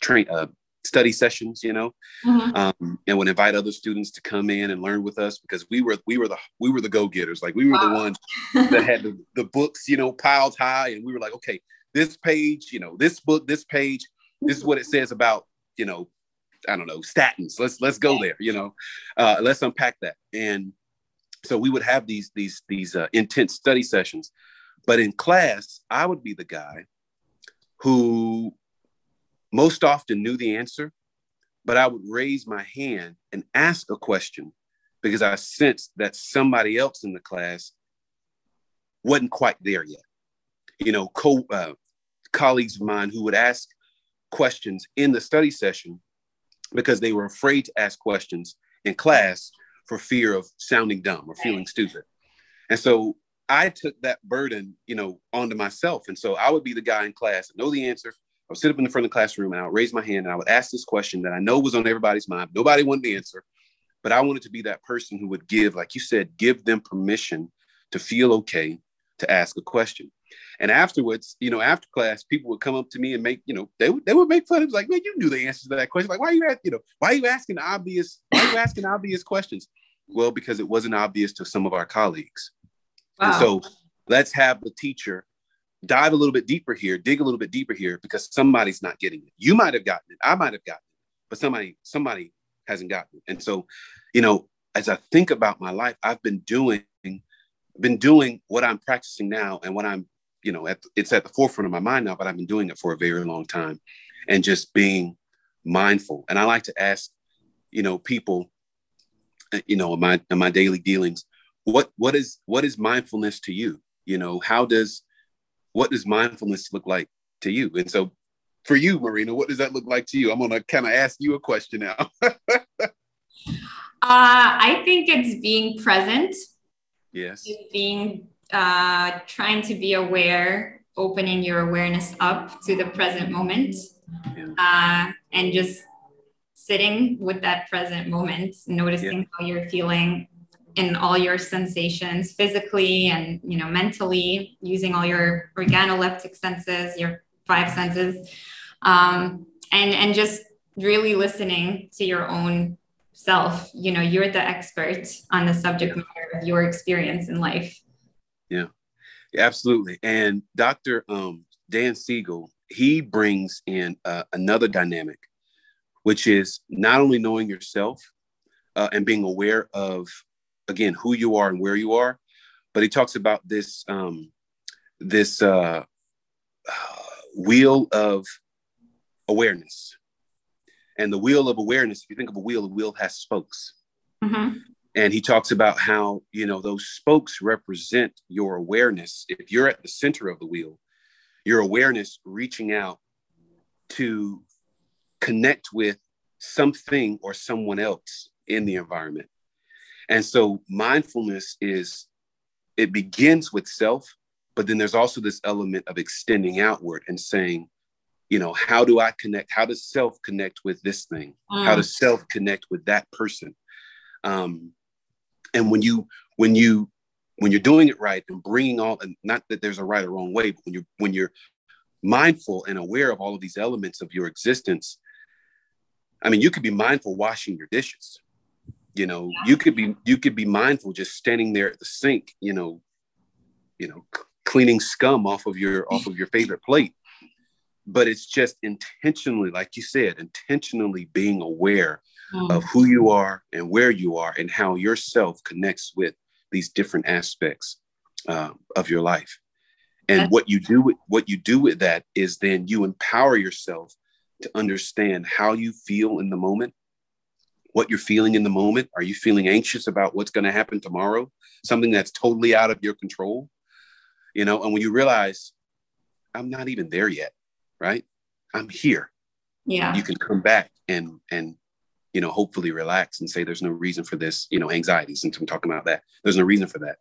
train, uh, study sessions, you know, mm-hmm. um, and would invite other students to come in and learn with us because we were we were the we were the go getters. Like we were wow. the ones (laughs) that had the, the books, you know, piled high, and we were like, okay, this page, you know, this book, this page, this is what it says about, you know, I don't know, statins. Let's let's go there, you know, uh, let's unpack that. And so we would have these these these uh, intense study sessions, but in class, I would be the guy who most often knew the answer, but I would raise my hand and ask a question because I sensed that somebody else in the class wasn't quite there yet. You know, co- uh, colleagues of mine who would ask questions in the study session because they were afraid to ask questions in class for fear of sounding dumb or feeling stupid. And so I took that burden, you know, onto myself. And so I would be the guy in class, and know the answer, I would sit up in the front of the classroom and I would raise my hand and I would ask this question that I know was on everybody's mind. Nobody wanted to answer, but I wanted to be that person who would give, like you said, give them permission to feel okay to ask a question. And afterwards, you know, after class, people would come up to me and make, you know, they would they would make fun of me like, man, you knew the answer to that question. Like, why are you asking, you know, why are you asking obvious, why are you asking obvious questions? Well, because it wasn't obvious to some of our colleagues. Wow. And so let's have the teacher dive a little bit deeper here, dig a little bit deeper here because somebody's not getting it. You might have gotten it, I might have gotten it, but somebody somebody hasn't gotten it. And so, you know, as I think about my life, I've been doing been doing what I'm practicing now and what I'm, you know, at, it's at the forefront of my mind now, but I've been doing it for a very long time and just being mindful. And I like to ask, you know, people, uh, you know, in my in my daily dealings, what what is what is mindfulness to you? You know, how does what does mindfulness look like to you? And so for you, Marina, what does that look like to you? I'm going to kind of ask you a question now. (laughs) uh, I think it's being present. Yes. It's being uh, trying to be aware, opening your awareness up to the present moment, yeah. uh, and just sitting with that present moment, noticing yeah. how you're feeling in all your sensations physically and you know mentally using all your organoleptic senses your five senses um, and and just really listening to your own self. You know you're the expert on the subject matter of your experience in life. Yeah, yeah absolutely. And dr um, dan siegel he brings in uh, another dynamic which is not only knowing yourself uh, and being aware of again who you are and where you are but he talks about this um, this uh, wheel of awareness. And the wheel of awareness if you think of a wheel a wheel has spokes. Mm-hmm. and he talks about how you know those spokes represent your awareness. If you're at the center of the wheel your awareness reaching out to connect with something or someone else in the environment and so mindfulness is, it begins with self, but then there's also this element of extending outward and saying, you know, how do I connect? How does self connect with this thing? Mm. How does self connect with that person? Um, and when you, when you, when you're doing it right and bringing all, and not that there's a right or wrong way, but when you're, when you're mindful and aware of all of these elements of your existence, I mean, you could be mindful washing your dishes you know you could be you could be mindful just standing there at the sink you know you know cleaning scum off of your off of your favorite plate but it's just intentionally like you said intentionally being aware mm. of who you are and where you are and how yourself connects with these different aspects uh, of your life and That's- what you do with what you do with that is then you empower yourself to understand how you feel in the moment what you're feeling in the moment? Are you feeling anxious about what's going to happen tomorrow? Something that's totally out of your control? You know, and when you realize I'm not even there yet, right? I'm here. Yeah. You can come back and and you know, hopefully relax and say there's no reason for this, you know, anxiety since I'm talking about that. There's no reason for that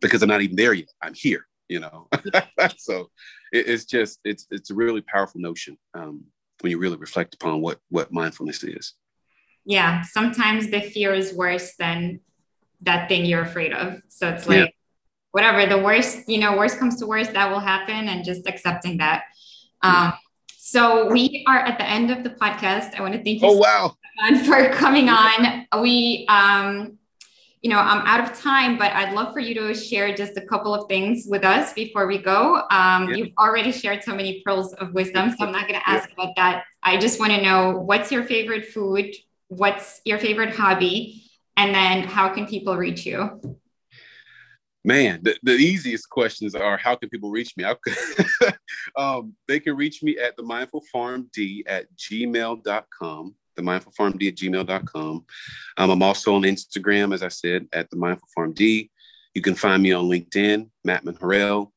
because I'm not even there yet. I'm here, you know. (laughs) so it, it's just it's it's a really powerful notion um, when you really reflect upon what what mindfulness is yeah sometimes the fear is worse than that thing you're afraid of. So it's like yeah. whatever the worst you know worst comes to worst that will happen and just accepting that. Um, so we are at the end of the podcast. I want to thank you oh wow. for coming on. We um you know i'm out of time but i'd love for you to share just a couple of things with us before we go. Um, yeah. you've already shared so many pearls of wisdom so i'm not going to ask yeah. about that. I just want to know what's your favorite food what's your favorite hobby, and then how can people reach you? Man, the, the easiest questions are how can people reach me? (laughs) um, they can reach me at the mindful PharmD at gmail.com. The mindful PharmD at gmail.com. Um, I'm also on Instagram, as I said, at the mindful PharmD. You can find me on LinkedIn, Matt Harrell.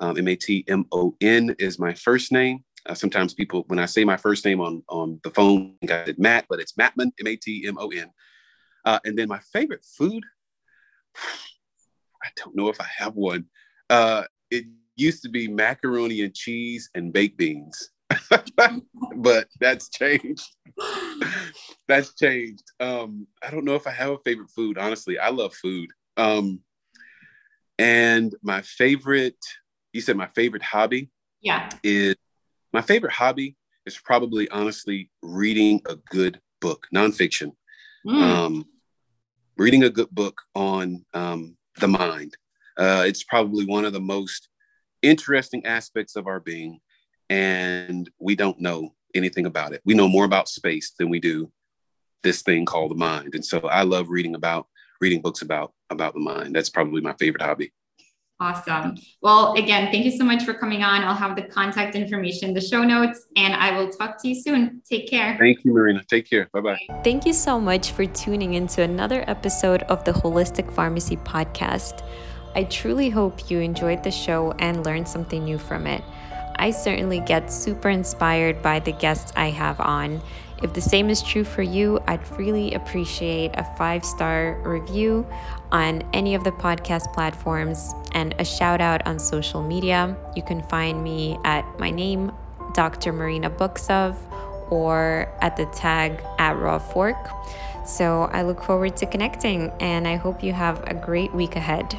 Um, M A T M O N is my first name. Uh, sometimes people, when I say my first name on on the phone, I said Matt, but it's Matmon, M A T M O N. Uh, and then my favorite food, (sighs) I don't know if I have one. Uh, it used to be macaroni and cheese and baked beans, (laughs) but that's changed. (laughs) that's changed. Um, I don't know if I have a favorite food. Honestly, I love food. Um, and my favorite, you said my favorite hobby, yeah, is my favorite hobby is probably honestly reading a good book, nonfiction. Mm. Um, reading a good book on um, the mind. Uh, it's probably one of the most interesting aspects of our being, and we don't know anything about it. We know more about space than we do this thing called the mind. And so I love reading about reading books about about the mind. That's probably my favorite hobby. Awesome. Well, again, thank you so much for coming on. I'll have the contact information, the show notes, and I will talk to you soon. Take care. Thank you, Marina. Take care. Bye bye. Thank you so much for tuning into another episode of the Holistic Pharmacy Podcast. I truly hope you enjoyed the show and learned something new from it. I certainly get super inspired by the guests I have on. If the same is true for you, I'd really appreciate a five star review on any of the podcast platforms and a shout out on social media. You can find me at my name, Dr. Marina Buksov, or at the tag at Raw Fork. So I look forward to connecting and I hope you have a great week ahead.